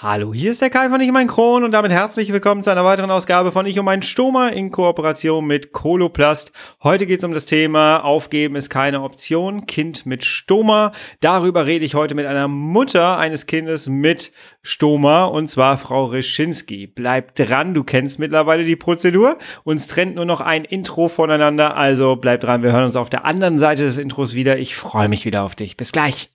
Hallo, hier ist der Kai von Ich mein Kron und damit herzlich willkommen zu einer weiteren Ausgabe von Ich um mein Stoma in Kooperation mit Coloplast. Heute geht es um das Thema Aufgeben ist keine Option, Kind mit Stoma. Darüber rede ich heute mit einer Mutter eines Kindes mit Stoma und zwar Frau Reschinski. Bleib dran, du kennst mittlerweile die Prozedur. Uns trennt nur noch ein Intro voneinander, also bleib dran, wir hören uns auf der anderen Seite des Intros wieder. Ich freue mich wieder auf dich. Bis gleich.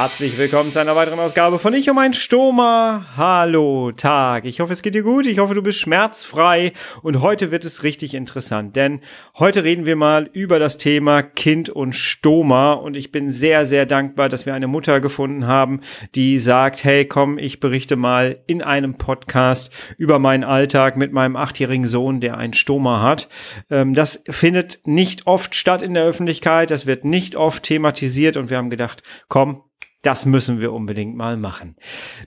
Herzlich willkommen zu einer weiteren Ausgabe von Ich um ein Stoma. Hallo, Tag. Ich hoffe, es geht dir gut. Ich hoffe, du bist schmerzfrei. Und heute wird es richtig interessant, denn heute reden wir mal über das Thema Kind und Stoma. Und ich bin sehr, sehr dankbar, dass wir eine Mutter gefunden haben, die sagt, hey, komm, ich berichte mal in einem Podcast über meinen Alltag mit meinem achtjährigen Sohn, der ein Stoma hat. Ähm, das findet nicht oft statt in der Öffentlichkeit. Das wird nicht oft thematisiert. Und wir haben gedacht, komm, das müssen wir unbedingt mal machen.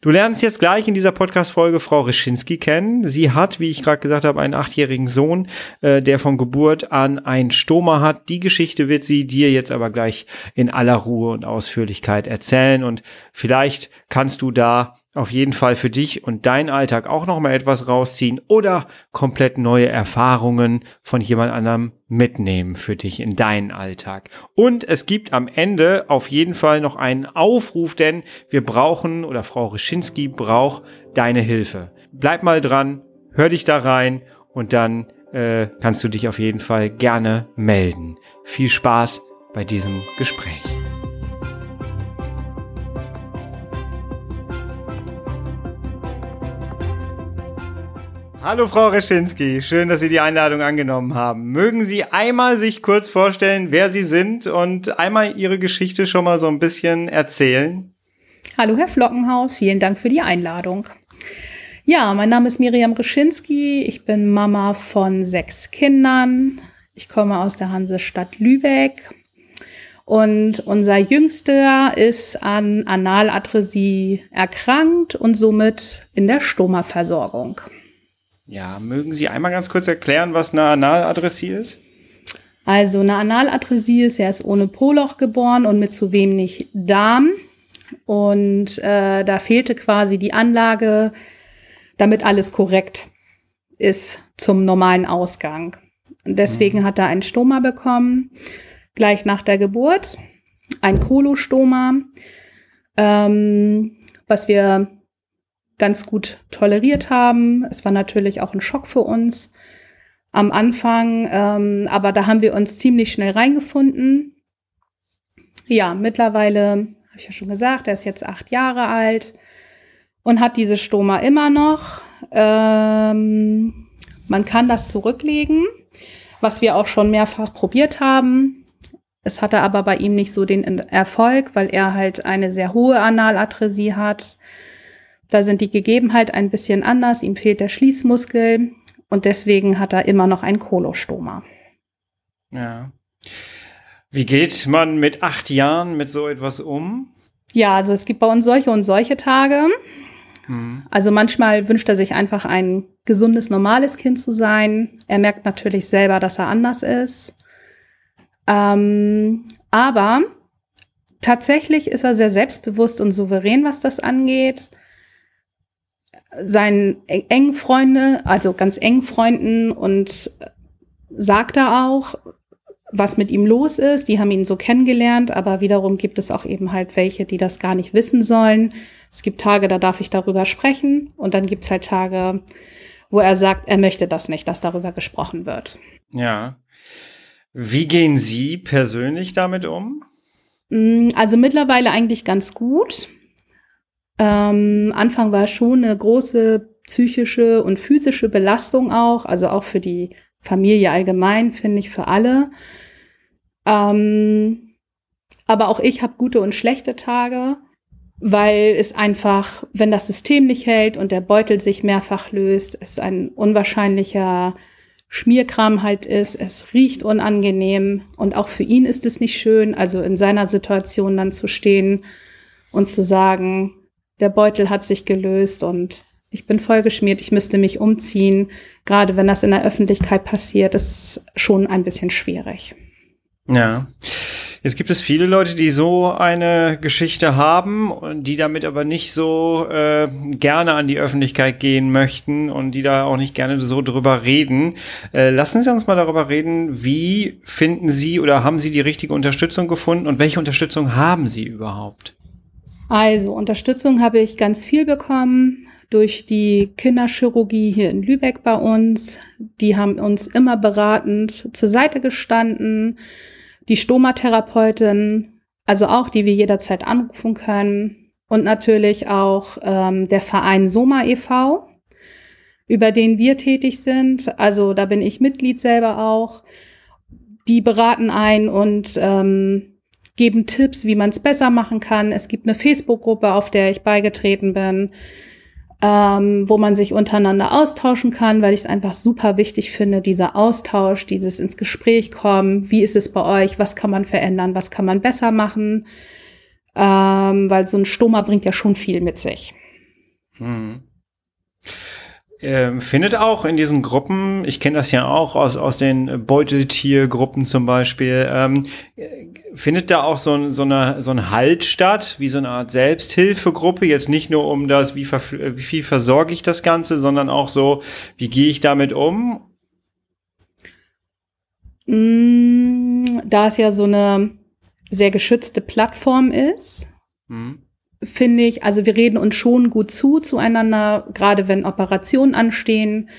Du lernst jetzt gleich in dieser Podcast-Folge Frau Rischinski kennen. Sie hat, wie ich gerade gesagt habe, einen achtjährigen Sohn, äh, der von Geburt an ein Stoma hat. Die Geschichte wird sie dir jetzt aber gleich in aller Ruhe und Ausführlichkeit erzählen und vielleicht kannst du da auf jeden Fall für dich und deinen Alltag auch noch mal etwas rausziehen oder komplett neue Erfahrungen von jemand anderem mitnehmen für dich in deinen Alltag. Und es gibt am Ende auf jeden Fall noch einen Aufruf, denn wir brauchen oder Frau Rischinski braucht deine Hilfe. Bleib mal dran, hör dich da rein und dann äh, kannst du dich auf jeden Fall gerne melden. Viel Spaß bei diesem Gespräch. Hallo Frau Reschinski, schön, dass Sie die Einladung angenommen haben. Mögen Sie einmal sich kurz vorstellen, wer Sie sind und einmal Ihre Geschichte schon mal so ein bisschen erzählen? Hallo Herr Flockenhaus, vielen Dank für die Einladung. Ja, mein Name ist Miriam Reschinski, ich bin Mama von sechs Kindern. Ich komme aus der Hansestadt Lübeck und unser Jüngster ist an Analadresie erkrankt und somit in der Stoma-Versorgung. Ja, mögen Sie einmal ganz kurz erklären, was eine Analadressie ist? Also eine Analadressie ist, er ist ohne Poloch geboren und mit zu wenig Darm. Und äh, da fehlte quasi die Anlage, damit alles korrekt ist zum normalen Ausgang. Und deswegen mhm. hat er einen Stoma bekommen, gleich nach der Geburt, ein Kolostoma, ähm, was wir ganz gut toleriert haben. Es war natürlich auch ein Schock für uns am Anfang, ähm, aber da haben wir uns ziemlich schnell reingefunden. Ja, mittlerweile, habe ich ja schon gesagt, er ist jetzt acht Jahre alt und hat diese Stoma immer noch. Ähm, man kann das zurücklegen, was wir auch schon mehrfach probiert haben. Es hatte aber bei ihm nicht so den Erfolg, weil er halt eine sehr hohe Analadresie hat. Da sind die Gegebenheit ein bisschen anders. Ihm fehlt der Schließmuskel und deswegen hat er immer noch ein Kolostoma. Ja. Wie geht man mit acht Jahren mit so etwas um? Ja, also es gibt bei uns solche und solche Tage. Mhm. Also manchmal wünscht er sich einfach ein gesundes, normales Kind zu sein. Er merkt natürlich selber, dass er anders ist. Ähm, aber tatsächlich ist er sehr selbstbewusst und souverän, was das angeht seinen engen Freunde, also ganz engen Freunden und sagt er auch, was mit ihm los ist. Die haben ihn so kennengelernt, aber wiederum gibt es auch eben halt welche, die das gar nicht wissen sollen. Es gibt Tage, da darf ich darüber sprechen und dann gibt es halt Tage, wo er sagt, er möchte das nicht, dass darüber gesprochen wird. Ja. Wie gehen Sie persönlich damit um? Mm, also mittlerweile eigentlich ganz gut. Ähm, Anfang war schon eine große psychische und physische Belastung auch, also auch für die Familie allgemein, finde ich, für alle. Ähm, aber auch ich habe gute und schlechte Tage, weil es einfach, wenn das System nicht hält und der Beutel sich mehrfach löst, es ein unwahrscheinlicher Schmierkram halt ist, es riecht unangenehm und auch für ihn ist es nicht schön, also in seiner Situation dann zu stehen und zu sagen, der Beutel hat sich gelöst und ich bin vollgeschmiert, ich müsste mich umziehen. Gerade wenn das in der Öffentlichkeit passiert, ist es schon ein bisschen schwierig. Ja. Jetzt gibt es viele Leute, die so eine Geschichte haben und die damit aber nicht so äh, gerne an die Öffentlichkeit gehen möchten und die da auch nicht gerne so drüber reden. Äh, lassen Sie uns mal darüber reden, wie finden Sie oder haben Sie die richtige Unterstützung gefunden und welche Unterstützung haben Sie überhaupt? Also Unterstützung habe ich ganz viel bekommen durch die Kinderchirurgie hier in Lübeck bei uns. Die haben uns immer beratend zur Seite gestanden die Stomatherapeutin, also auch, die wir jederzeit anrufen können und natürlich auch ähm, der Verein Soma e.V., über den wir tätig sind. Also da bin ich Mitglied selber auch. Die beraten ein und ähm, geben Tipps, wie man es besser machen kann. Es gibt eine Facebook-Gruppe, auf der ich beigetreten bin ähm, wo man sich untereinander austauschen kann, weil ich es einfach super wichtig finde, dieser Austausch, dieses ins Gespräch kommen, wie ist es bei euch, was kann man verändern, was kann man besser machen, ähm, weil so ein Stoma bringt ja schon viel mit sich. Hm. Ähm, findet auch in diesen Gruppen, ich kenne das ja auch aus, aus den Beuteltiergruppen zum Beispiel, ähm, findet da auch so, ein, so, eine, so ein Halt statt, wie so eine Art Selbsthilfegruppe, jetzt nicht nur um das, wie, wie viel versorge ich das Ganze, sondern auch so, wie gehe ich damit um? Mm, da es ja so eine sehr geschützte Plattform ist, mhm finde ich, also wir reden uns schon gut zu zueinander, gerade wenn Operationen anstehen,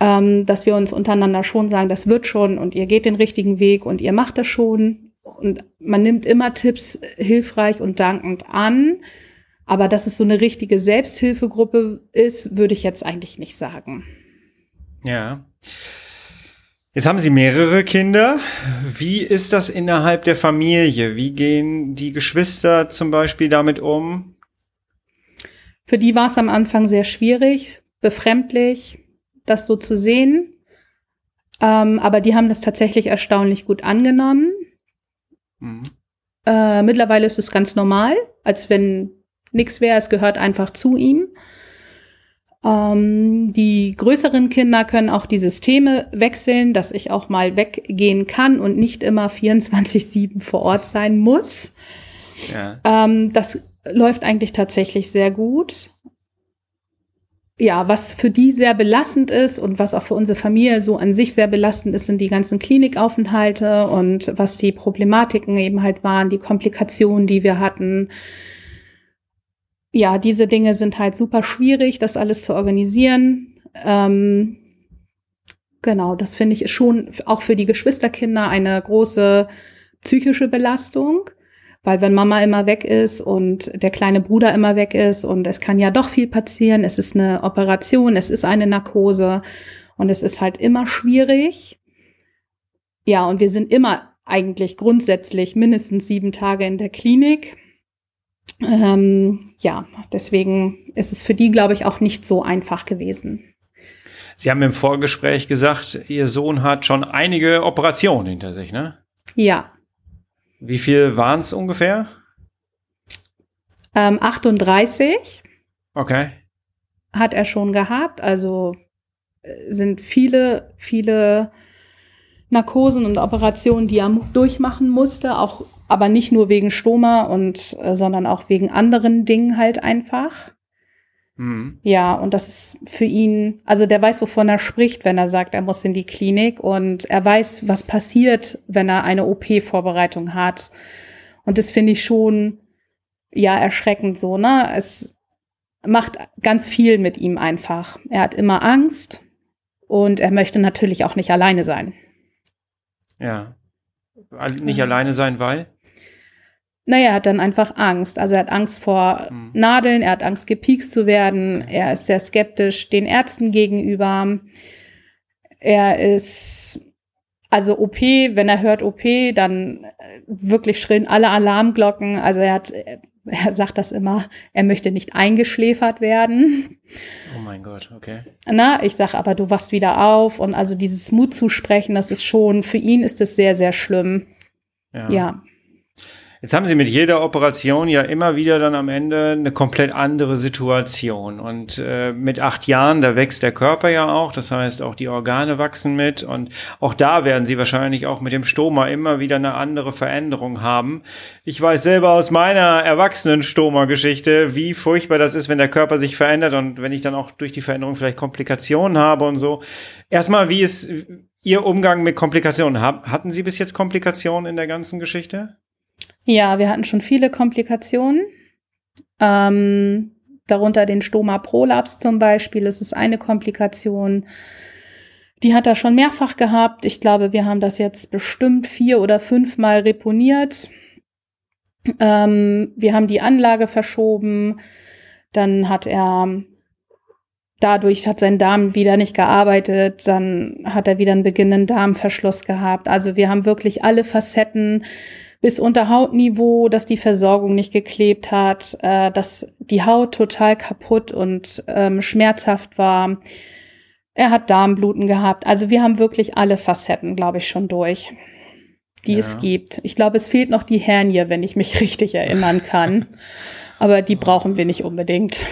ähm, dass wir uns untereinander schon sagen, das wird schon und ihr geht den richtigen Weg und ihr macht das schon. Und man nimmt immer Tipps hilfreich und dankend an. Aber dass es so eine richtige Selbsthilfegruppe ist, würde ich jetzt eigentlich nicht sagen. Ja. Jetzt haben Sie mehrere Kinder. Wie ist das innerhalb der Familie? Wie gehen die Geschwister zum Beispiel damit um? Für die war es am Anfang sehr schwierig, befremdlich, das so zu sehen. Ähm, aber die haben das tatsächlich erstaunlich gut angenommen. Mhm. Äh, mittlerweile ist es ganz normal, als wenn nichts wäre. Es gehört einfach zu ihm. Ähm, die größeren Kinder können auch die Systeme wechseln, dass ich auch mal weggehen kann und nicht immer 24-7 vor Ort sein muss. Ja. Ähm, das läuft eigentlich tatsächlich sehr gut. Ja, was für die sehr belastend ist und was auch für unsere Familie so an sich sehr belastend ist, sind die ganzen Klinikaufenthalte und was die Problematiken eben halt waren, die Komplikationen, die wir hatten ja, diese Dinge sind halt super schwierig, das alles zu organisieren. Ähm, genau, das finde ich ist schon auch für die Geschwisterkinder eine große psychische Belastung. Weil wenn Mama immer weg ist und der kleine Bruder immer weg ist und es kann ja doch viel passieren, es ist eine Operation, es ist eine Narkose und es ist halt immer schwierig. Ja, und wir sind immer eigentlich grundsätzlich mindestens sieben Tage in der Klinik. Ähm, ja, deswegen ist es für die, glaube ich, auch nicht so einfach gewesen. Sie haben im Vorgespräch gesagt, Ihr Sohn hat schon einige Operationen hinter sich, ne? Ja. Wie viel waren es ungefähr? Ähm, 38. Okay. Hat er schon gehabt. Also äh, sind viele, viele Narkosen und Operationen, die er durchmachen musste, auch aber nicht nur wegen Stoma und äh, sondern auch wegen anderen Dingen halt einfach. Mhm. Ja, und das ist für ihn, also der weiß, wovon er spricht, wenn er sagt, er muss in die Klinik und er weiß, was passiert, wenn er eine OP-Vorbereitung hat. Und das finde ich schon, ja, erschreckend so, ne? Es macht ganz viel mit ihm einfach. Er hat immer Angst und er möchte natürlich auch nicht alleine sein. Ja. Nicht ja. alleine sein, weil? Naja, er hat dann einfach Angst. Also er hat Angst vor mhm. Nadeln, er hat Angst, gepiekst zu werden, er ist sehr skeptisch den Ärzten gegenüber. Er ist, also OP, wenn er hört OP, dann äh, wirklich schrillen alle Alarmglocken. Also er hat, er sagt das immer, er möchte nicht eingeschläfert werden. Oh mein Gott, okay. Na, ich sag aber, du wachst wieder auf und also dieses Mut zu sprechen, das ist schon, für ihn ist es sehr, sehr schlimm. Ja. ja. Jetzt haben Sie mit jeder Operation ja immer wieder dann am Ende eine komplett andere Situation. Und äh, mit acht Jahren, da wächst der Körper ja auch, das heißt auch die Organe wachsen mit. Und auch da werden Sie wahrscheinlich auch mit dem Stoma immer wieder eine andere Veränderung haben. Ich weiß selber aus meiner erwachsenen Stoma-Geschichte, wie furchtbar das ist, wenn der Körper sich verändert und wenn ich dann auch durch die Veränderung vielleicht Komplikationen habe und so. Erstmal, wie ist Ihr Umgang mit Komplikationen? Hatten Sie bis jetzt Komplikationen in der ganzen Geschichte? Ja, wir hatten schon viele Komplikationen. Ähm, darunter den Stoma Prolaps zum Beispiel. Das ist eine Komplikation. Die hat er schon mehrfach gehabt. Ich glaube, wir haben das jetzt bestimmt vier oder fünfmal reponiert. Ähm, wir haben die Anlage verschoben. Dann hat er dadurch hat sein Darm wieder nicht gearbeitet, dann hat er wieder einen beginnenden Darmverschluss gehabt. Also wir haben wirklich alle Facetten bis unter Hautniveau, dass die Versorgung nicht geklebt hat, äh, dass die Haut total kaputt und ähm, schmerzhaft war. Er hat Darmbluten gehabt. Also wir haben wirklich alle Facetten, glaube ich, schon durch, die ja. es gibt. Ich glaube, es fehlt noch die Hernie, wenn ich mich richtig erinnern kann. Aber die brauchen wir nicht unbedingt.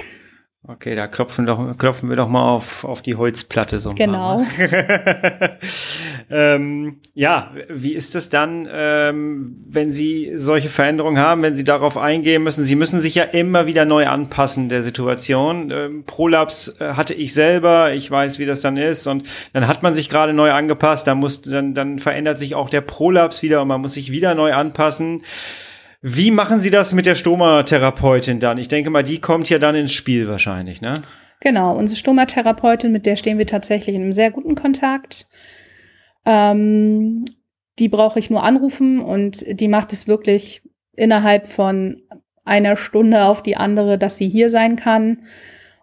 Okay, da klopfen, doch, klopfen wir doch mal auf, auf die Holzplatte so. genau. ähm, ja, wie ist es dann, ähm, wenn Sie solche Veränderungen haben, wenn Sie darauf eingehen müssen? Sie müssen sich ja immer wieder neu anpassen der Situation. Ähm, Prolaps äh, hatte ich selber, ich weiß, wie das dann ist und dann hat man sich gerade neu angepasst, dann muss, dann, dann verändert sich auch der Prolaps wieder und man muss sich wieder neu anpassen. Wie machen Sie das mit der Stoma-Therapeutin dann? Ich denke mal, die kommt ja dann ins Spiel wahrscheinlich, ne? Genau, unsere Stoma-Therapeutin, mit der stehen wir tatsächlich in einem sehr guten Kontakt. Ähm, die brauche ich nur anrufen und die macht es wirklich innerhalb von einer Stunde auf die andere, dass sie hier sein kann.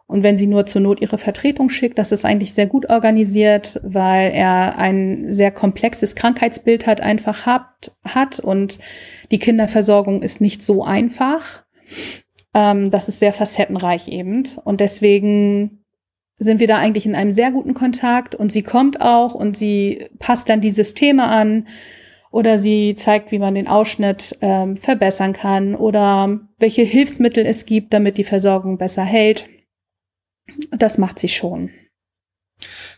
Und wenn sie nur zur Not ihre Vertretung schickt, das ist eigentlich sehr gut organisiert, weil er ein sehr komplexes Krankheitsbild hat, einfach hat, hat und die Kinderversorgung ist nicht so einfach. Ähm, das ist sehr facettenreich eben. Und deswegen sind wir da eigentlich in einem sehr guten Kontakt und sie kommt auch und sie passt dann die Systeme an oder sie zeigt, wie man den Ausschnitt ähm, verbessern kann oder welche Hilfsmittel es gibt, damit die Versorgung besser hält. Das macht sie schon.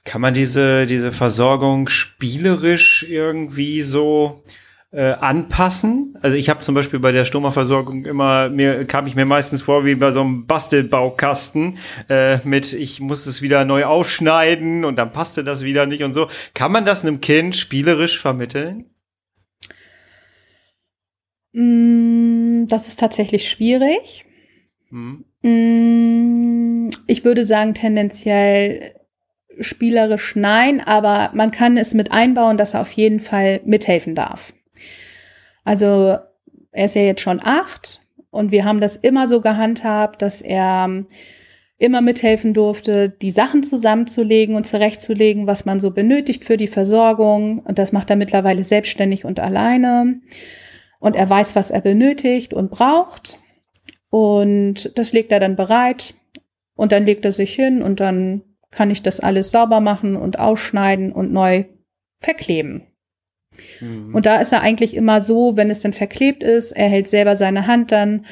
Kann man diese, diese Versorgung spielerisch irgendwie so äh, anpassen? Also ich habe zum Beispiel bei der Stoma-Versorgung immer, mir kam ich mir meistens vor wie bei so einem Bastelbaukasten äh, mit, ich muss es wieder neu aufschneiden und dann passte das wieder nicht und so. Kann man das einem Kind spielerisch vermitteln? Mm, das ist tatsächlich schwierig. Hm. Mm, ich würde sagen, tendenziell spielerisch nein, aber man kann es mit einbauen, dass er auf jeden Fall mithelfen darf. Also er ist ja jetzt schon acht und wir haben das immer so gehandhabt, dass er immer mithelfen durfte, die Sachen zusammenzulegen und zurechtzulegen, was man so benötigt für die Versorgung. Und das macht er mittlerweile selbstständig und alleine. Und er weiß, was er benötigt und braucht. Und das legt er dann bereit und dann legt er sich hin und dann kann ich das alles sauber machen und ausschneiden und neu verkleben. Mhm. Und da ist er eigentlich immer so, wenn es dann verklebt ist, er hält selber seine Hand dann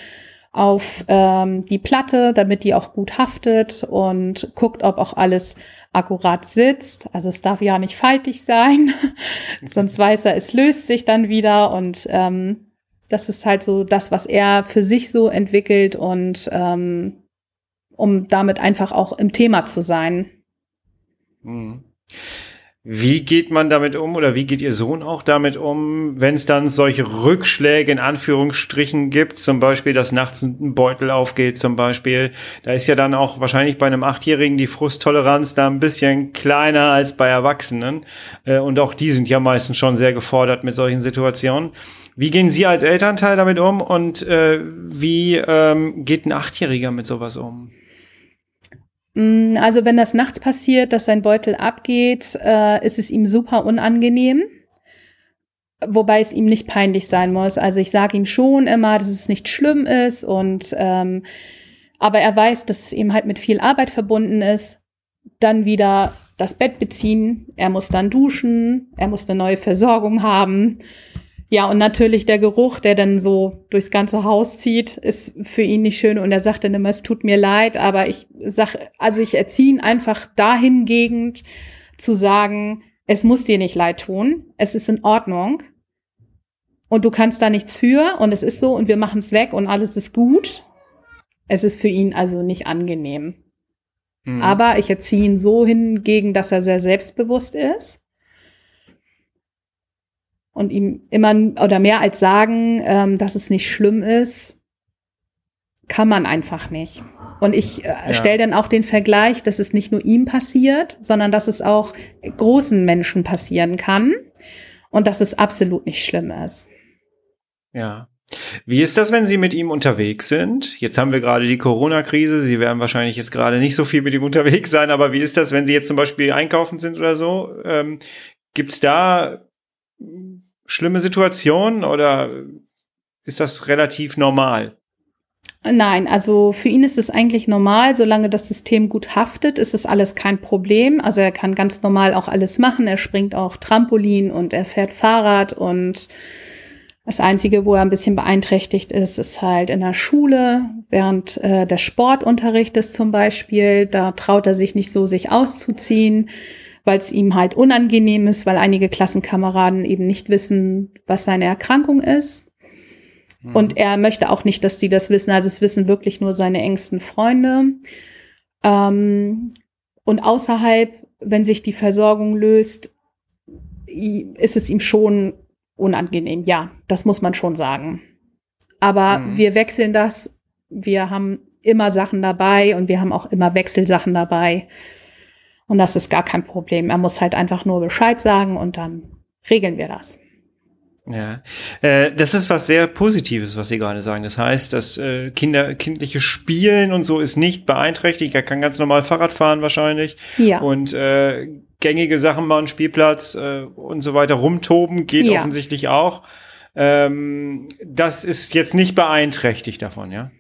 auf ähm, die Platte, damit die auch gut haftet und guckt, ob auch alles akkurat sitzt. Also es darf ja nicht faltig sein, sonst weiß er, es löst sich dann wieder und ähm, das ist halt so das, was er für sich so entwickelt und ähm, um damit einfach auch im Thema zu sein. Mhm. Wie geht man damit um oder wie geht Ihr Sohn auch damit um, wenn es dann solche Rückschläge in Anführungsstrichen gibt, zum Beispiel, dass nachts ein Beutel aufgeht zum Beispiel. Da ist ja dann auch wahrscheinlich bei einem Achtjährigen die Frusttoleranz da ein bisschen kleiner als bei Erwachsenen. Äh, und auch die sind ja meistens schon sehr gefordert mit solchen Situationen. Wie gehen Sie als Elternteil damit um und äh, wie ähm, geht ein Achtjähriger mit sowas um? Mm, also wenn das nachts passiert, dass sein Beutel abgeht, äh, ist es ihm super unangenehm. Wobei es ihm nicht peinlich sein muss. Also ich sage ihm schon immer, dass es nicht schlimm ist und ähm, aber er weiß, dass es eben halt mit viel Arbeit verbunden ist. Dann wieder das Bett beziehen, er muss dann duschen, er muss eine neue Versorgung haben Ja, und natürlich der Geruch, der dann so durchs ganze Haus zieht, ist für ihn nicht schön. Und er sagt dann immer, es tut mir leid, aber ich sag, also ich erziehe ihn einfach dahingehend zu sagen, es muss dir nicht leid tun, es ist in Ordnung. Und du kannst da nichts für und es ist so und wir machen es weg und alles ist gut. Es ist für ihn also nicht angenehm. Mhm. Aber ich erziehe ihn so hingegen, dass er sehr selbstbewusst ist und ihm immer oder mehr als sagen, ähm, dass es nicht schlimm ist, kann man einfach nicht. Und ich äh, ja. stelle dann auch den Vergleich, dass es nicht nur ihm passiert, sondern dass es auch großen Menschen passieren kann und dass es absolut nicht schlimm ist. Ja. Wie ist das, wenn Sie mit ihm unterwegs sind? Jetzt haben wir gerade die Corona-Krise. Sie werden wahrscheinlich jetzt gerade nicht so viel mit ihm unterwegs sein, aber wie ist das, wenn Sie jetzt zum Beispiel einkaufen sind oder so? Ähm, Gibt es da schlimme Situation oder ist das relativ normal? Nein, also für ihn ist es eigentlich normal, solange das System gut haftet, ist es alles kein Problem. Also er kann ganz normal auch alles machen. Er springt auch Trampolin und er fährt Fahrrad und das Einzige, wo er ein bisschen beeinträchtigt ist, ist halt in der Schule, während äh, des Sportunterrichtes zum Beispiel. Da traut er sich nicht so, sich auszuziehen weil es ihm halt unangenehm ist, weil einige Klassenkameraden eben nicht wissen, was seine Erkrankung ist. Mhm. Und er möchte auch nicht, dass sie das wissen. Also es wissen wirklich nur seine engsten Freunde. Ähm, und außerhalb, wenn sich die Versorgung löst, ist es ihm schon unangenehm. Ja, das muss man schon sagen. Aber mhm. wir wechseln das. Wir haben immer Sachen dabei und wir haben auch immer Wechselsachen dabei. Und das ist gar kein Problem. Er muss halt einfach nur Bescheid sagen und dann regeln wir das. Ja, äh, das ist was sehr Positives, was Sie gerade sagen. Das heißt, dass äh, Kinder kindliche Spielen und so ist nicht beeinträchtigt. Er kann ganz normal Fahrrad fahren wahrscheinlich. Ja. Und äh, gängige Sachen machen, Spielplatz äh, und so weiter, rumtoben geht ja. offensichtlich auch. Ähm, das ist jetzt nicht beeinträchtigt davon, ja?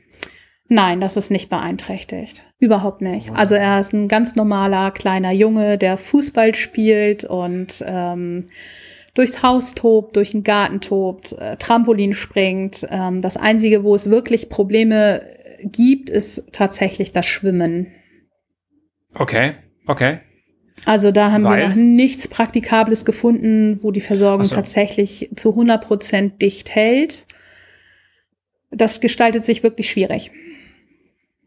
Nein, das ist nicht beeinträchtigt. Überhaupt nicht. Also er ist ein ganz normaler kleiner Junge, der Fußball spielt und ähm, durchs Haus tobt, durch den Garten tobt, äh, Trampolin springt. Ähm, das Einzige, wo es wirklich Probleme gibt, ist tatsächlich das Schwimmen. Okay, okay. Also da haben Weil? wir noch nichts Praktikables gefunden, wo die Versorgung so. tatsächlich zu 100 Prozent dicht hält. Das gestaltet sich wirklich schwierig.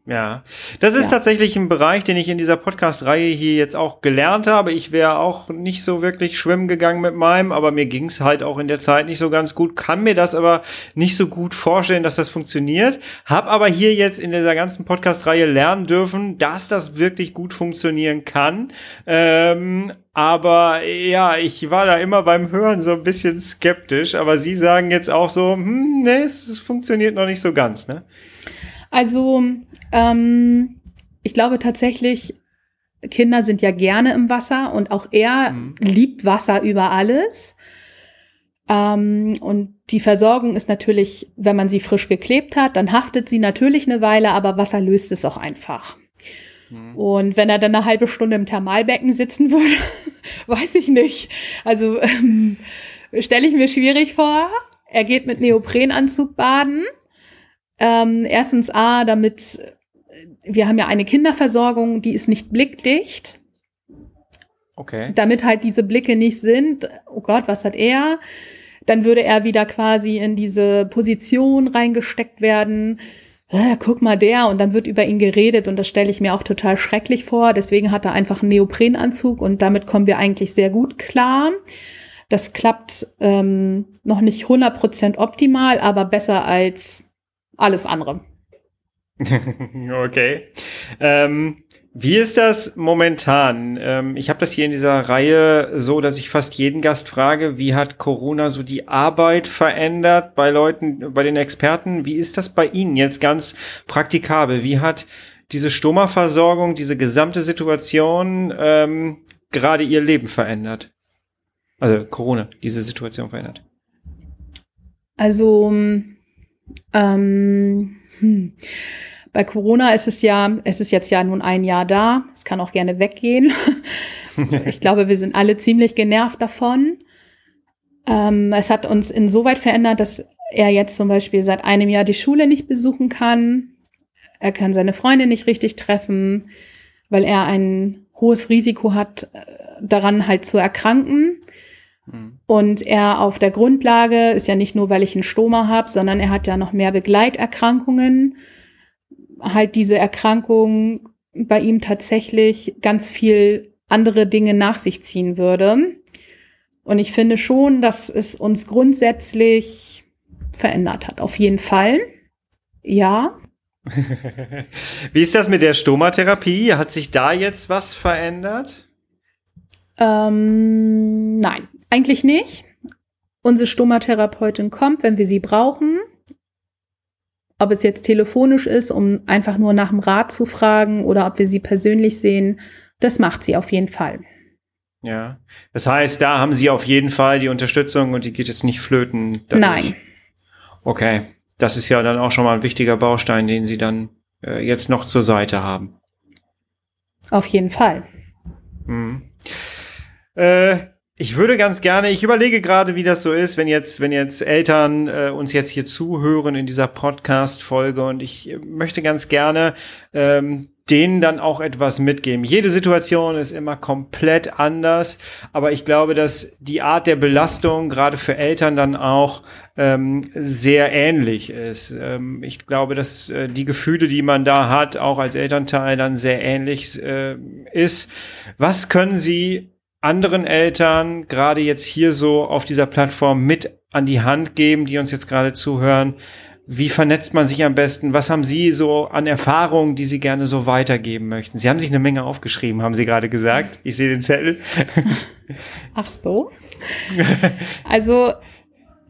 Ja, das ist ja. tatsächlich ein Bereich, den ich in dieser Podcast-Reihe hier jetzt auch gelernt habe. Ich wäre auch nicht so wirklich schwimmen gegangen mit meinem, aber mir ging es halt auch in der Zeit nicht so ganz gut, kann mir das aber nicht so gut vorstellen, dass das funktioniert. Hab aber hier jetzt in dieser ganzen Podcast-Reihe lernen dürfen, dass das wirklich gut funktionieren kann. Ähm, aber ja, ich war da immer beim Hören so ein bisschen skeptisch, aber Sie sagen jetzt auch so, hm, nee, es, es funktioniert noch nicht so ganz, ne? Also ähm, ich glaube tatsächlich, Kinder sind ja gerne im Wasser und auch er mhm. liebt Wasser über alles. Ähm, und die Versorgung ist natürlich, wenn man sie frisch geklebt hat, dann haftet sie natürlich eine Weile, aber Wasser löst es auch einfach. Mhm. Und wenn er dann eine halbe Stunde im Thermalbecken sitzen würde, weiß ich nicht. Also ähm, stelle ich mir schwierig vor. Er geht mit Neoprenanzug baden. Ähm, erstens A, damit wir haben ja eine Kinderversorgung, die ist nicht blickdicht. Okay. Damit halt diese Blicke nicht sind, oh Gott, was hat er? Dann würde er wieder quasi in diese Position reingesteckt werden. Äh, guck mal der und dann wird über ihn geredet und das stelle ich mir auch total schrecklich vor. Deswegen hat er einfach einen Neoprenanzug und damit kommen wir eigentlich sehr gut klar. Das klappt ähm, noch nicht 100% optimal, aber besser als alles andere. okay. Ähm, wie ist das momentan? Ähm, ich habe das hier in dieser Reihe so, dass ich fast jeden Gast frage, wie hat Corona so die Arbeit verändert bei Leuten, bei den Experten? Wie ist das bei Ihnen jetzt ganz praktikabel? Wie hat diese Stoma-Versorgung, diese gesamte Situation ähm, gerade Ihr Leben verändert? Also Corona, diese Situation verändert. Also ähm, hm. Bei Corona ist es ja, es ist jetzt ja nun ein Jahr da. Es kann auch gerne weggehen. ich glaube, wir sind alle ziemlich genervt davon. Ähm, es hat uns insoweit verändert, dass er jetzt zum Beispiel seit einem Jahr die Schule nicht besuchen kann. Er kann seine Freunde nicht richtig treffen, weil er ein hohes Risiko hat, äh, daran halt zu erkranken. Mhm. Und er auf der Grundlage ist ja nicht nur, weil ich einen Stoma habe, sondern er hat ja noch mehr Begleiterkrankungen. Halt diese Erkrankung bei ihm tatsächlich ganz viel andere Dinge nach sich ziehen würde. Und ich finde schon, dass es uns grundsätzlich verändert hat. Auf jeden Fall. Ja. Wie ist das mit der Stomatherapie? Hat sich da jetzt was verändert? Ähm, nein, eigentlich nicht. Unsere Stomatherapeutin kommt, wenn wir sie brauchen. Ob es jetzt telefonisch ist, um einfach nur nach dem Rat zu fragen oder ob wir sie persönlich sehen, das macht sie auf jeden Fall. Ja, das heißt, da haben Sie auf jeden Fall die Unterstützung und die geht jetzt nicht flöten. Dadurch. Nein. Okay, das ist ja dann auch schon mal ein wichtiger Baustein, den Sie dann äh, jetzt noch zur Seite haben. Auf jeden Fall. Mhm. Äh, ich würde ganz gerne, ich überlege gerade, wie das so ist, wenn jetzt, wenn jetzt Eltern äh, uns jetzt hier zuhören in dieser Podcast-Folge und ich möchte ganz gerne ähm, denen dann auch etwas mitgeben. Jede Situation ist immer komplett anders, aber ich glaube, dass die Art der Belastung gerade für Eltern dann auch ähm, sehr ähnlich ist. Ähm, ich glaube, dass äh, die Gefühle, die man da hat, auch als Elternteil dann sehr ähnlich äh, ist. Was können Sie anderen Eltern gerade jetzt hier so auf dieser Plattform mit an die Hand geben, die uns jetzt gerade zuhören? Wie vernetzt man sich am besten? Was haben Sie so an Erfahrungen, die Sie gerne so weitergeben möchten? Sie haben sich eine Menge aufgeschrieben, haben Sie gerade gesagt. Ich sehe den Zettel. Ach so. Also,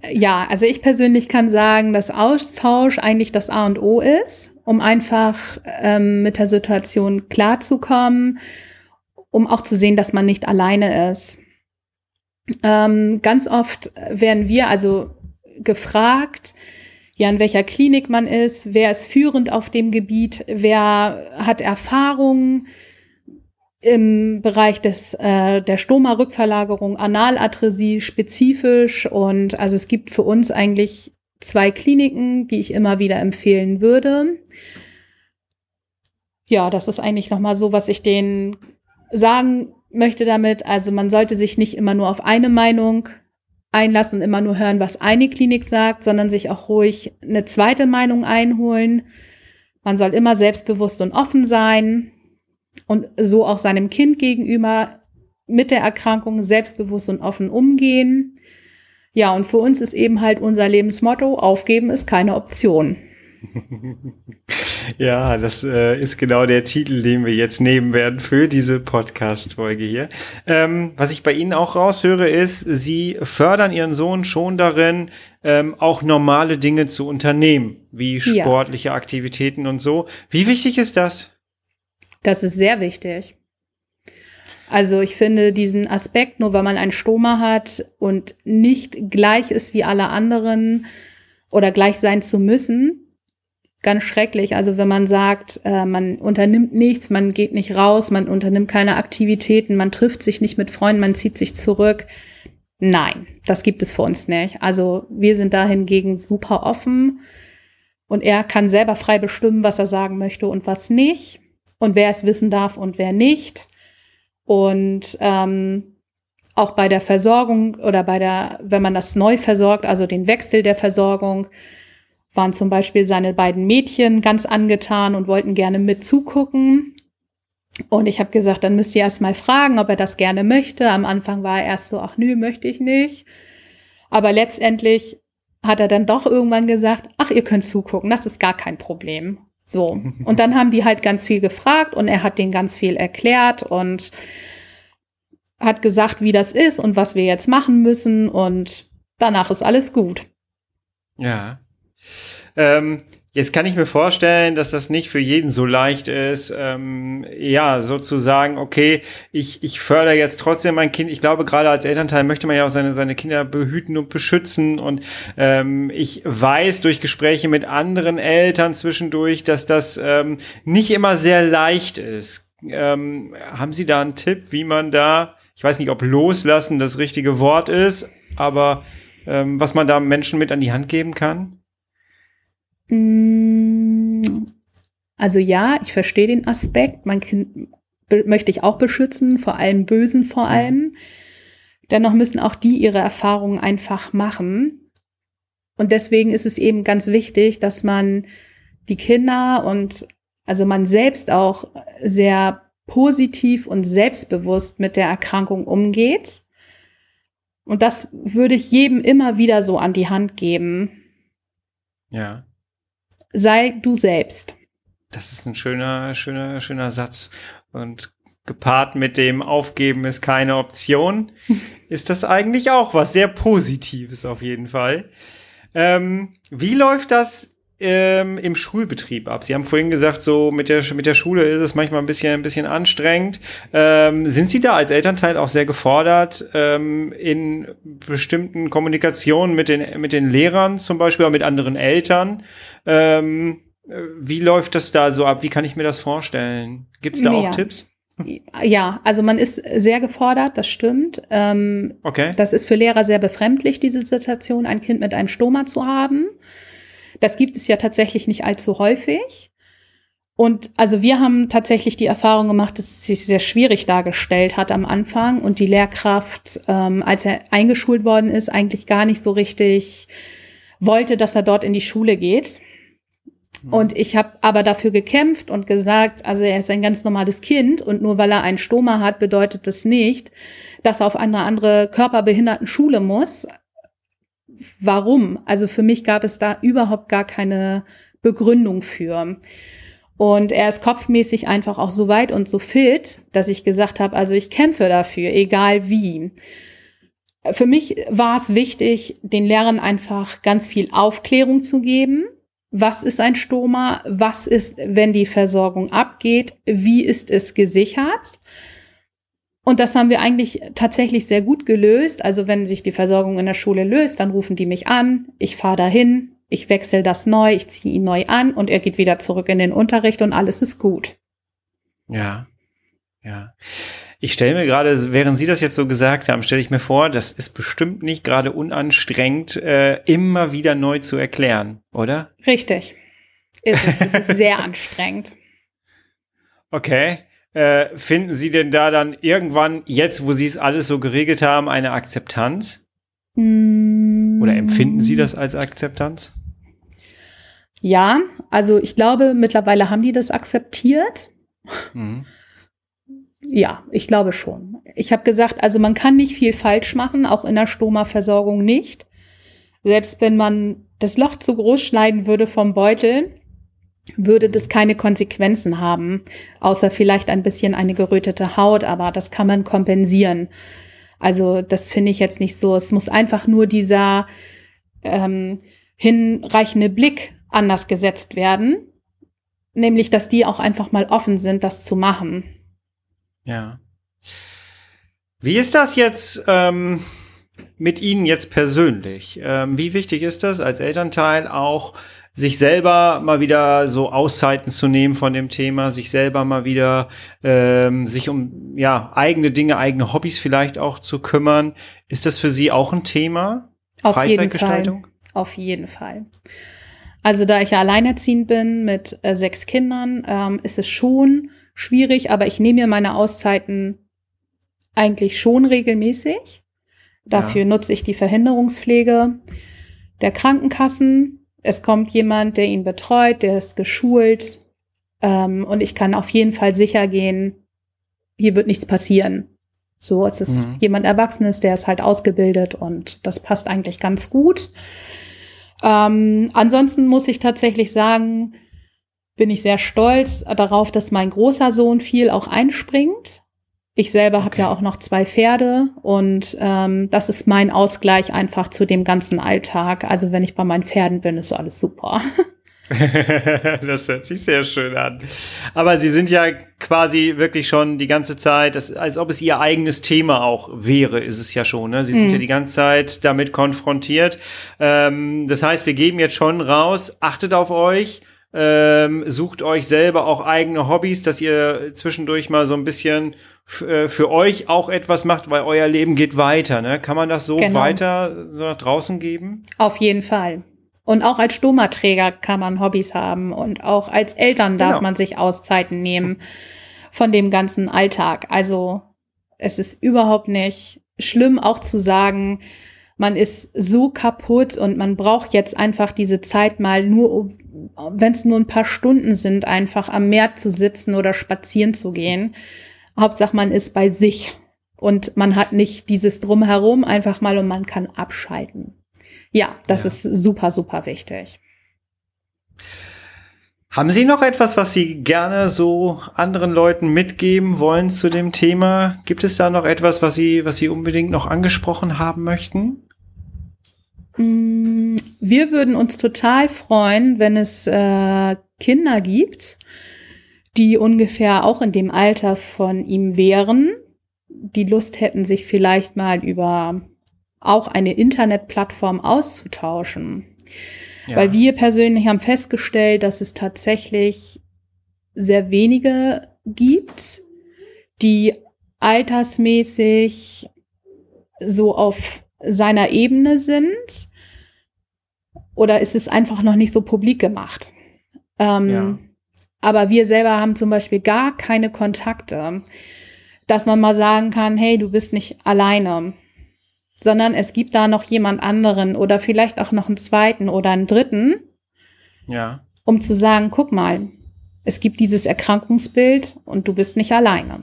ja, also ich persönlich kann sagen, dass Austausch eigentlich das A und O ist, um einfach ähm, mit der Situation klarzukommen um auch zu sehen, dass man nicht alleine ist. Ähm, ganz oft werden wir also gefragt, ja, in welcher Klinik man ist, wer ist führend auf dem Gebiet, wer hat Erfahrung im Bereich des, äh, der Stoma-Rückverlagerung, Analadresie spezifisch. Und also es gibt für uns eigentlich zwei Kliniken, die ich immer wieder empfehlen würde. Ja, das ist eigentlich nochmal so, was ich den sagen möchte damit, also man sollte sich nicht immer nur auf eine Meinung einlassen und immer nur hören, was eine Klinik sagt, sondern sich auch ruhig eine zweite Meinung einholen. Man soll immer selbstbewusst und offen sein und so auch seinem Kind gegenüber mit der Erkrankung selbstbewusst und offen umgehen. Ja, und für uns ist eben halt unser Lebensmotto, aufgeben ist keine Option. Ja, das äh, ist genau der Titel, den wir jetzt nehmen werden für diese Podcast-Folge hier. Ähm, was ich bei Ihnen auch raushöre, ist, Sie fördern Ihren Sohn schon darin, ähm, auch normale Dinge zu unternehmen, wie sportliche ja. Aktivitäten und so. Wie wichtig ist das? Das ist sehr wichtig. Also ich finde diesen Aspekt, nur weil man ein Stoma hat und nicht gleich ist wie alle anderen oder gleich sein zu müssen, ganz schrecklich. Also wenn man sagt, äh, man unternimmt nichts, man geht nicht raus, man unternimmt keine Aktivitäten, man trifft sich nicht mit Freunden, man zieht sich zurück. Nein, das gibt es für uns nicht. Also wir sind da hingegen super offen und er kann selber frei bestimmen, was er sagen möchte und was nicht und wer es wissen darf und wer nicht. Und ähm, auch bei der Versorgung oder bei der, wenn man das neu versorgt, also den Wechsel der Versorgung, waren zum Beispiel seine beiden Mädchen ganz angetan und wollten gerne mit zugucken. Und ich habe gesagt, dann müsst ihr erst mal fragen, ob er das gerne möchte. Am Anfang war er erst so, ach nö, möchte ich nicht. Aber letztendlich hat er dann doch irgendwann gesagt, ach, ihr könnt zugucken, das ist gar kein Problem. So. Und dann haben die halt ganz viel gefragt und er hat denen ganz viel erklärt und hat gesagt, wie das ist und was wir jetzt machen müssen und danach ist alles gut. Ja. Ähm, jetzt kann ich mir vorstellen, dass das nicht für jeden so leicht ist, ähm, ja, sozusagen, okay, ich, ich fördere jetzt trotzdem mein Kind. Ich glaube, gerade als Elternteil möchte man ja auch seine, seine Kinder behüten und beschützen. Und ähm, ich weiß durch Gespräche mit anderen Eltern zwischendurch, dass das ähm, nicht immer sehr leicht ist. Ähm, haben Sie da einen Tipp, wie man da, ich weiß nicht, ob loslassen das richtige Wort ist, aber ähm, was man da Menschen mit an die Hand geben kann? Mm, also ja, ich verstehe den Aspekt. Mein Kind möchte ich auch beschützen, vor allem Bösen vor mhm. allem. Dennoch müssen auch die ihre Erfahrungen einfach machen. Und deswegen ist es eben ganz wichtig, dass man die Kinder und also man selbst auch sehr positiv und selbstbewusst mit der Erkrankung umgeht. Und das würde ich jedem immer wieder so an die Hand geben. Ja. Sei du selbst. Das ist ein schöner, schöner, schöner Satz. Und gepaart mit dem Aufgeben ist keine Option, ist das eigentlich auch was sehr Positives auf jeden Fall. Ähm, wie läuft das ähm, im Schulbetrieb ab? Sie haben vorhin gesagt, so mit der, mit der Schule ist es manchmal ein bisschen, ein bisschen anstrengend. Ähm, sind Sie da als Elternteil auch sehr gefordert ähm, in bestimmten Kommunikationen mit den, mit den Lehrern zum Beispiel oder mit anderen Eltern? Ähm, wie läuft das da so ab? Wie kann ich mir das vorstellen? Gibt es da ja. auch Tipps? Ja, also man ist sehr gefordert, das stimmt. Ähm, okay. Das ist für Lehrer sehr befremdlich, diese Situation, ein Kind mit einem Stoma zu haben. Das gibt es ja tatsächlich nicht allzu häufig. Und also wir haben tatsächlich die Erfahrung gemacht, dass es sich sehr schwierig dargestellt hat am Anfang und die Lehrkraft, ähm, als er eingeschult worden ist, eigentlich gar nicht so richtig wollte, dass er dort in die Schule geht. Mhm. Und ich habe aber dafür gekämpft und gesagt, also er ist ein ganz normales Kind und nur weil er einen Stoma hat, bedeutet das nicht, dass er auf eine andere Körperbehindertenschule muss warum. Also für mich gab es da überhaupt gar keine Begründung für. Und er ist kopfmäßig einfach auch so weit und so fit, dass ich gesagt habe, also ich kämpfe dafür, egal wie. Für mich war es wichtig, den Lehrern einfach ganz viel Aufklärung zu geben. Was ist ein Stoma? Was ist, wenn die Versorgung abgeht? Wie ist es gesichert? Und das haben wir eigentlich tatsächlich sehr gut gelöst. Also wenn sich die Versorgung in der Schule löst, dann rufen die mich an, ich fahre dahin, ich wechsle das neu, ich ziehe ihn neu an und er geht wieder zurück in den Unterricht und alles ist gut. Ja, ja. Ich stelle mir gerade, während Sie das jetzt so gesagt haben, stelle ich mir vor, das ist bestimmt nicht gerade unanstrengend, äh, immer wieder neu zu erklären, oder? Richtig. Ist es. es ist sehr anstrengend. Okay. Äh, finden Sie denn da dann irgendwann, jetzt wo Sie es alles so geregelt haben, eine Akzeptanz? Mm. Oder empfinden Sie das als Akzeptanz? Ja, also ich glaube, mittlerweile haben die das akzeptiert. Mhm. Ja, ich glaube schon. Ich habe gesagt, also man kann nicht viel falsch machen, auch in der Stoma-Versorgung nicht. Selbst wenn man das Loch zu groß schneiden würde vom Beutel, würde das keine Konsequenzen haben, außer vielleicht ein bisschen eine gerötete Haut, aber das kann man kompensieren. Also das finde ich jetzt nicht so. Es muss einfach nur dieser ähm, hinreichende Blick anders gesetzt werden, nämlich dass die auch einfach mal offen sind, das zu machen. Ja. Wie ist das jetzt ähm, mit Ihnen jetzt persönlich? Ähm, wie wichtig ist das als Elternteil auch sich selber mal wieder so Auszeiten zu nehmen von dem Thema, sich selber mal wieder ähm, sich um ja eigene Dinge, eigene Hobbys vielleicht auch zu kümmern. Ist das für Sie auch ein Thema? Auf Freizeitgestaltung? Jeden Fall. Auf jeden Fall. Also da ich ja alleinerziehend bin mit äh, sechs Kindern, ähm, ist es schon schwierig, aber ich nehme mir meine Auszeiten eigentlich schon regelmäßig. Dafür ja. nutze ich die Verhinderungspflege der Krankenkassen es kommt jemand, der ihn betreut, der ist geschult ähm, und ich kann auf jeden Fall sicher gehen, hier wird nichts passieren. So, es ist mhm. jemand Erwachsenes, der ist halt ausgebildet und das passt eigentlich ganz gut. Ähm, ansonsten muss ich tatsächlich sagen, bin ich sehr stolz darauf, dass mein großer Sohn viel auch einspringt. Ich selber okay. habe ja auch noch zwei Pferde und ähm, das ist mein Ausgleich einfach zu dem ganzen Alltag. Also wenn ich bei meinen Pferden bin, ist alles super. das hört sich sehr schön an. Aber Sie sind ja quasi wirklich schon die ganze Zeit, das, als ob es Ihr eigenes Thema auch wäre, ist es ja schon. Ne? Sie sind mhm. ja die ganze Zeit damit konfrontiert. Ähm, das heißt, wir geben jetzt schon raus, achtet auf euch, Ähm, sucht euch selber auch eigene Hobbys, dass ihr zwischendurch mal so ein bisschen äh, für euch auch etwas macht, weil euer Leben geht weiter. Ne? Kann man das so genau. weiter so nach draußen geben? Auf jeden Fall. Und auch als Stomaträger kann man Hobbys haben und auch als Eltern darf genau. man sich Auszeiten nehmen von dem ganzen Alltag. Also es ist überhaupt nicht schlimm auch zu sagen, man ist so kaputt und man braucht jetzt einfach diese Zeit mal nur, wenn es nur ein paar Stunden sind, einfach am Meer zu sitzen oder spazieren zu gehen. Hauptsache man ist bei sich und man hat nicht dieses Drumherum einfach mal und man kann abschalten. Ja, das ja. ist super, super wichtig. Haben Sie noch etwas, was Sie gerne so anderen Leuten mitgeben wollen zu dem Thema? Gibt es da noch etwas, was Sie, was Sie unbedingt noch angesprochen haben möchten? Wir würden uns total freuen, wenn es äh, Kinder gibt, die ungefähr auch in dem Alter von ihm wären, die Lust hätten, sich vielleicht mal über auch eine Internetplattform auszutauschen. Ja. Weil wir persönlich haben festgestellt, dass es tatsächlich sehr wenige gibt, die altersmäßig so auf seiner Ebene sind. Oder ist es einfach noch nicht so publik gemacht? Ähm, ja. Aber wir selber haben zum Beispiel gar keine Kontakte, dass man mal sagen kann, hey, du bist nicht alleine sondern es gibt da noch jemand anderen oder vielleicht auch noch einen zweiten oder einen dritten. Ja. Um zu sagen, guck mal, es gibt dieses Erkrankungsbild und du bist nicht alleine.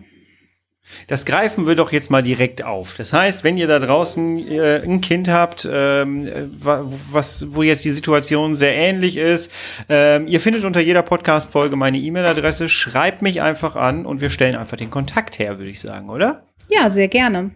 Das greifen wir doch jetzt mal direkt auf. Das heißt, wenn ihr da draußen äh, ein Kind habt, ähm, was, wo jetzt die Situation sehr ähnlich ist, ähm, ihr findet unter jeder Podcast-Folge meine E-Mail-Adresse, schreibt mich einfach an und wir stellen einfach den Kontakt her, würde ich sagen, oder? Ja, sehr gerne.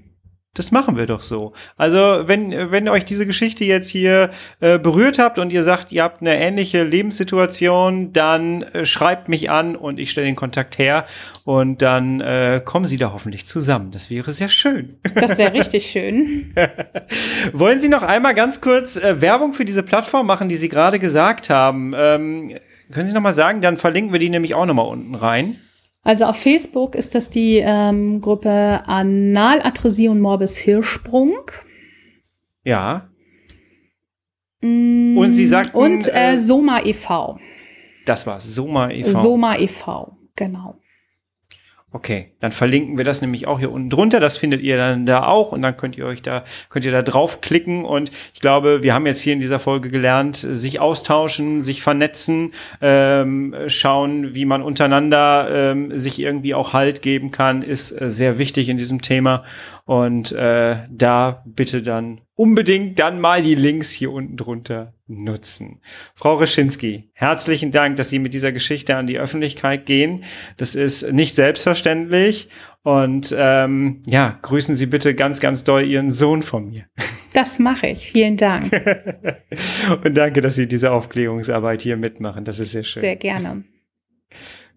Das machen wir doch so. Also, wenn, wenn euch diese Geschichte jetzt hier äh, berührt habt und ihr sagt, ihr habt eine ähnliche Lebenssituation, dann äh, schreibt mich an und ich stelle den Kontakt her und dann äh, kommen sie da hoffentlich zusammen. Das wäre sehr schön. Das wäre richtig schön. Wollen Sie noch einmal ganz kurz äh, Werbung für diese Plattform machen, die Sie gerade gesagt haben? Ähm, können Sie noch mal sagen? Dann verlinken wir die nämlich auch noch mal unten rein. Also auf Facebook ist das die ähm, Gruppe Analatresie und Morbus Hirschsprung. Ja. Mm, und Sie sagten. Und äh, äh, Soma e.V. Das war Soma e.V. Soma e.V., genau. Okay, dann verlinken wir das nämlich auch hier unten drunter. Das findet ihr dann da auch und dann könnt ihr euch da, könnt ihr da draufklicken und ich glaube, wir haben jetzt hier in dieser Folge gelernt, sich austauschen, sich vernetzen, ähm, schauen, wie man untereinander ähm, sich irgendwie auch Halt geben kann, ist äh, sehr wichtig in diesem Thema und äh, da bitte dann unbedingt dann mal die Links hier unten drunter nutzen. Frau Reschinski, herzlichen Dank, dass Sie mit dieser Geschichte an die Öffentlichkeit gehen. Das ist nicht selbstverständlich. Und ähm, ja, grüßen Sie bitte ganz, ganz doll Ihren Sohn von mir. Das mache ich. Vielen Dank. Und danke, dass Sie diese Aufklärungsarbeit hier mitmachen. Das ist sehr schön. Sehr gerne.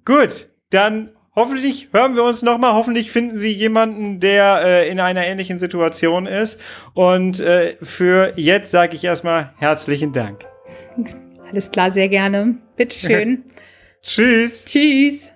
Gut, dann Hoffentlich hören wir uns nochmal. Hoffentlich finden Sie jemanden, der äh, in einer ähnlichen Situation ist. Und äh, für jetzt sage ich erstmal herzlichen Dank. Alles klar, sehr gerne. Bitteschön. Tschüss. Tschüss.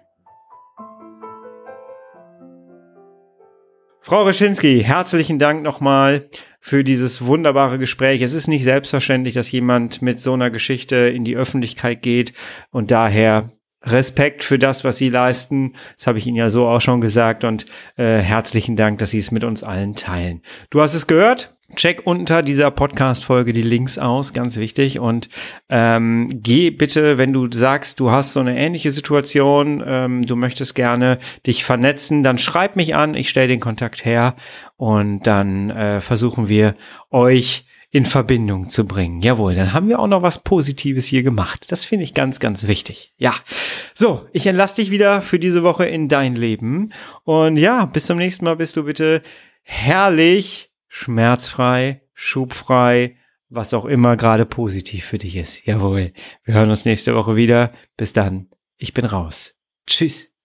Frau Reschinski, herzlichen Dank nochmal für dieses wunderbare Gespräch. Es ist nicht selbstverständlich, dass jemand mit so einer Geschichte in die Öffentlichkeit geht und daher Respekt für das, was Sie leisten. Das habe ich Ihnen ja so auch schon gesagt und äh, herzlichen Dank, dass Sie es mit uns allen teilen. Du hast es gehört. Check unter dieser Podcast-Folge die Links aus, ganz wichtig. Und ähm, geh bitte, wenn du sagst, du hast so eine ähnliche Situation, ähm, du möchtest gerne dich vernetzen, dann schreib mich an, ich stelle den Kontakt her und dann äh, versuchen wir euch in Verbindung zu bringen. Jawohl, dann haben wir auch noch was Positives hier gemacht. Das finde ich ganz, ganz wichtig. Ja. So, ich entlasse dich wieder für diese Woche in dein Leben. Und ja, bis zum nächsten Mal bist du bitte herrlich, schmerzfrei, schubfrei, was auch immer gerade positiv für dich ist. Jawohl. Wir hören uns nächste Woche wieder. Bis dann. Ich bin raus. Tschüss.